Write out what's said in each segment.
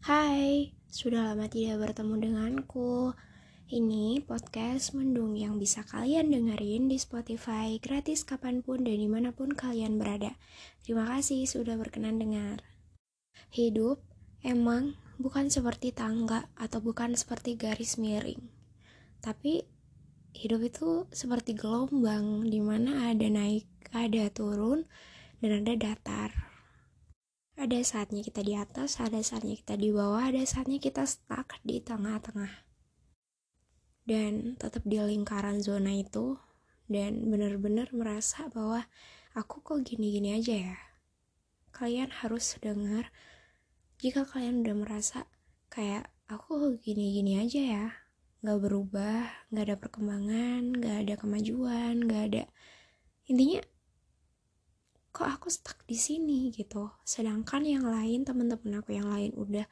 Hai, sudah lama tidak bertemu denganku. Ini podcast Mendung yang bisa kalian dengerin di Spotify gratis kapan pun dan di mana pun kalian berada. Terima kasih sudah berkenan dengar. Hidup emang bukan seperti tangga atau bukan seperti garis miring. Tapi hidup itu seperti gelombang di mana ada naik, ada turun, dan ada datar ada saatnya kita di atas, ada saatnya kita di bawah, ada saatnya kita stuck di tengah-tengah. Dan tetap di lingkaran zona itu dan benar-benar merasa bahwa aku kok gini-gini aja ya. Kalian harus dengar jika kalian udah merasa kayak aku kok gini-gini aja ya. Gak berubah, gak ada perkembangan, gak ada kemajuan, gak ada intinya kok aku stuck di sini gitu. Sedangkan yang lain teman-teman aku yang lain udah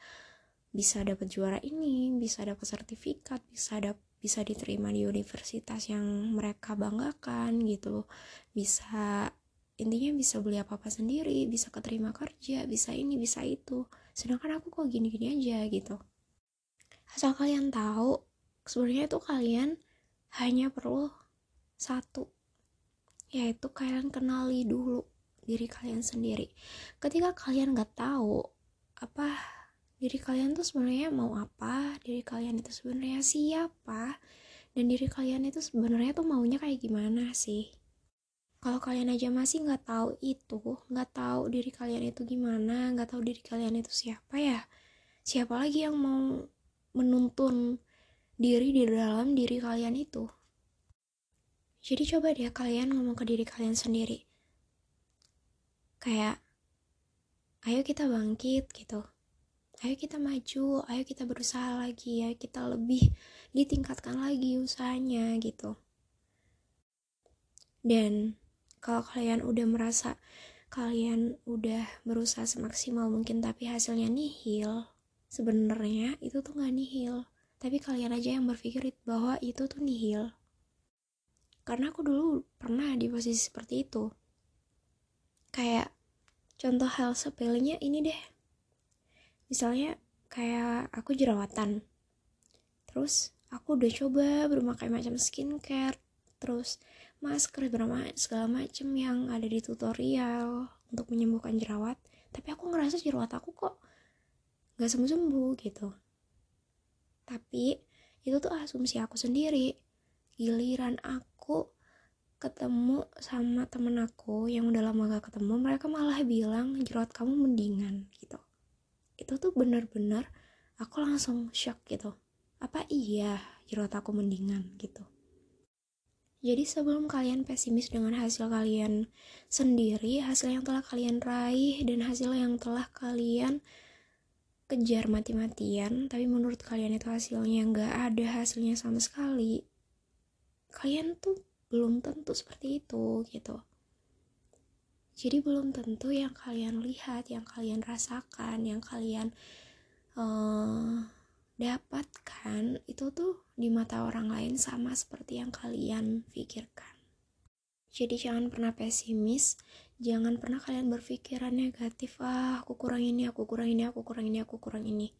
bisa dapat juara ini bisa dapat sertifikat bisa dap bisa diterima di universitas yang mereka banggakan gitu bisa intinya bisa beli apa apa sendiri bisa keterima kerja bisa ini bisa itu. Sedangkan aku kok gini-gini aja gitu. Asal kalian tahu sebenarnya itu kalian hanya perlu satu yaitu kalian kenali dulu diri kalian sendiri. Ketika kalian nggak tahu apa diri kalian tuh sebenarnya mau apa diri kalian itu sebenarnya siapa dan diri kalian itu sebenarnya tuh maunya kayak gimana sih? Kalau kalian aja masih nggak tahu itu nggak tahu diri kalian itu gimana nggak tahu diri kalian itu siapa ya siapa lagi yang mau menuntun diri di dalam diri kalian itu? Jadi coba deh kalian ngomong ke diri kalian sendiri kayak ayo kita bangkit gitu. Ayo kita maju ayo kita berusaha lagi ayo kita lebih ditingkatkan lagi usahanya gitu. Dan kalau kalian udah merasa kalian udah berusaha semaksimal mungkin tapi hasilnya nihil sebenarnya itu tuh nggak nihil. Tapi kalian aja yang berpikir bahwa itu tuh nihil. Karena aku dulu pernah di posisi seperti itu kayak contoh hal sepelenya ini deh. Misalnya kayak aku jerawatan. Terus aku udah coba berbagai macam skincare. Terus masker berapa segala macam yang ada di tutorial untuk menyembuhkan jerawat. Tapi aku ngerasa jerawat aku kok gak sembuh sembuh gitu. Tapi itu tuh asumsi aku sendiri. Giliran aku ketemu sama temen aku yang udah lama gak ketemu mereka malah bilang jerawat kamu mendingan gitu. Itu tuh bener-bener aku langsung shock gitu. Apa iya jerawat aku mendingan? gitu. Jadi sebelum kalian pesimis dengan hasil kalian sendiri, hasil yang telah kalian raih dan hasil yang telah kalian kejar mati-matian, tapi menurut kalian itu hasilnya nggak ada hasilnya sama sekali, kalian tuh belum tentu seperti itu gitu. Jadi belum tentu yang kalian lihat yang kalian rasakan yang kalian uh, dapatkan itu tuh di mata orang lain sama seperti yang kalian pikirkan. Jadi jangan pernah pesimis jangan pernah kalian berpikiran negatif ah aku kurang ini aku kurang ini aku kurang ini aku kurang ini.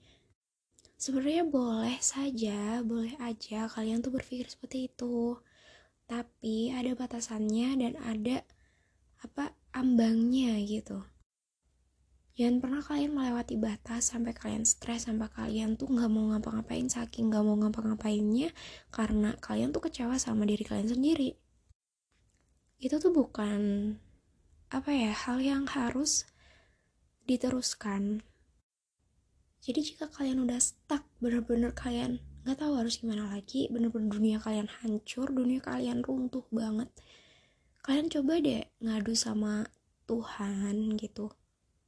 Sebenarnya boleh saja boleh aja kalian tuh berpikir seperti itu tapi ada batasannya dan ada apa ambangnya gitu. Jangan pernah kalian melewati batas sampai kalian stres sampai kalian tuh nggak mau ngapa-ngapain saking nggak mau ngapa-ngapainnya karena kalian tuh kecewa sama diri kalian sendiri. Itu tuh bukan apa ya hal yang harus diteruskan. Jadi jika kalian udah stuck bener-bener kalian nggak tahu harus gimana lagi. Bener-bener dunia kalian hancur dunia kalian runtuh banget. Kalian coba deh ngadu sama Tuhan gitu.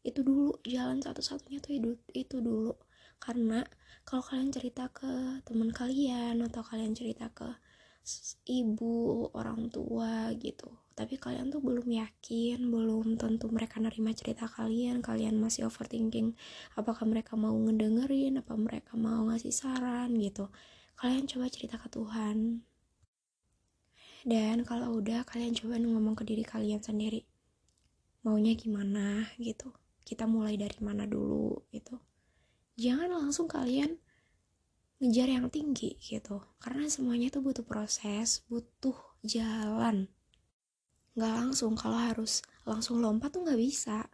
Itu dulu jalan satu-satunya tuh itu, itu dulu. Karena kalau kalian cerita ke teman kalian atau kalian cerita ke ibu orang tua gitu. Tapi kalian tuh belum yakin belum tentu mereka nerima cerita kalian kalian masih overthinking apakah mereka mau ngedengerin apa mereka mau ngasih saran gitu. Kalian coba cerita ke Tuhan. Dan kalau udah kalian coba ngomong ke diri kalian sendiri. Maunya gimana gitu. Kita mulai dari mana dulu gitu. Jangan langsung kalian ngejar yang tinggi gitu. Karena semuanya tuh butuh proses butuh jalan. Nggak langsung kalau harus langsung lompat tuh nggak bisa.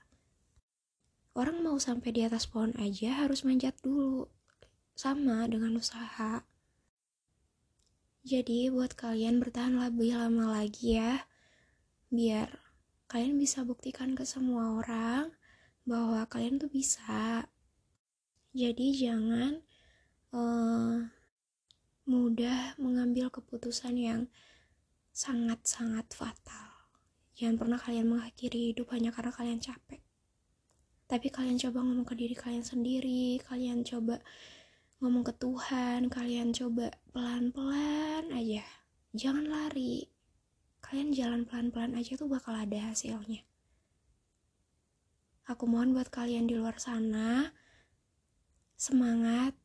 Orang mau sampai di atas pohon aja harus manjat dulu sama dengan usaha. Jadi buat kalian bertahan lebih lama lagi ya biar kalian bisa buktikan ke semua orang bahwa kalian tuh bisa. Jadi jangan uh, mudah mengambil keputusan yang sangat-sangat fatal. Jangan pernah kalian mengakhiri hidup hanya karena kalian capek. Tapi kalian coba ngomong ke diri kalian sendiri, kalian coba ngomong ke Tuhan, kalian coba pelan-pelan aja. Jangan lari. Kalian jalan pelan-pelan aja tuh bakal ada hasilnya. Aku mohon buat kalian di luar sana, semangat,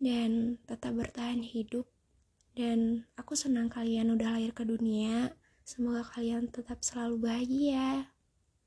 dan tetap bertahan hidup. Dan aku senang kalian udah lahir ke dunia. Semoga kalian tetap selalu bahagia